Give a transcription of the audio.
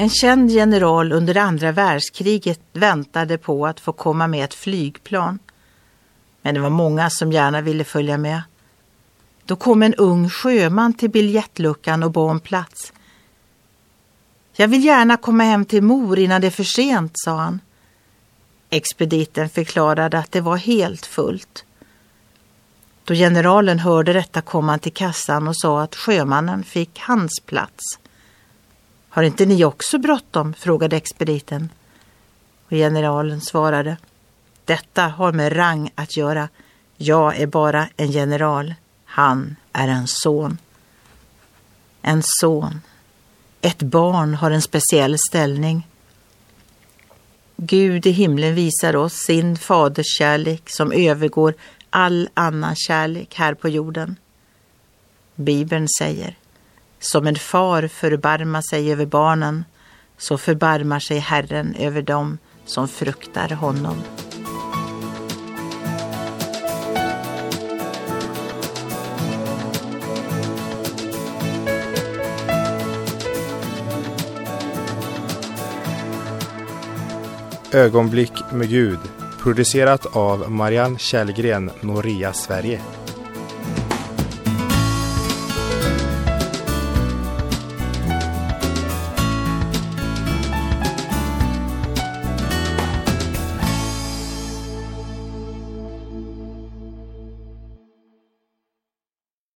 En känd general under andra världskriget väntade på att få komma med ett flygplan. Men det var många som gärna ville följa med. Då kom en ung sjöman till biljettluckan och bad om plats. Jag vill gärna komma hem till mor innan det är för sent, sa han. Expediten förklarade att det var helt fullt. Då generalen hörde detta kom han till kassan och sa att sjömannen fick hans plats. Har inte ni också bråttom? frågade expediten. Och generalen svarade. Detta har med rang att göra. Jag är bara en general. Han är en son. En son. Ett barn har en speciell ställning. Gud i himlen visar oss sin faderskärlek som övergår all annan kärlek här på jorden. Bibeln säger, som en far förbarmar sig över barnen, så förbarmar sig Herren över dem som fruktar honom. Ögonblick med Gud producerat av Marianne Källgren, Noria Sverige.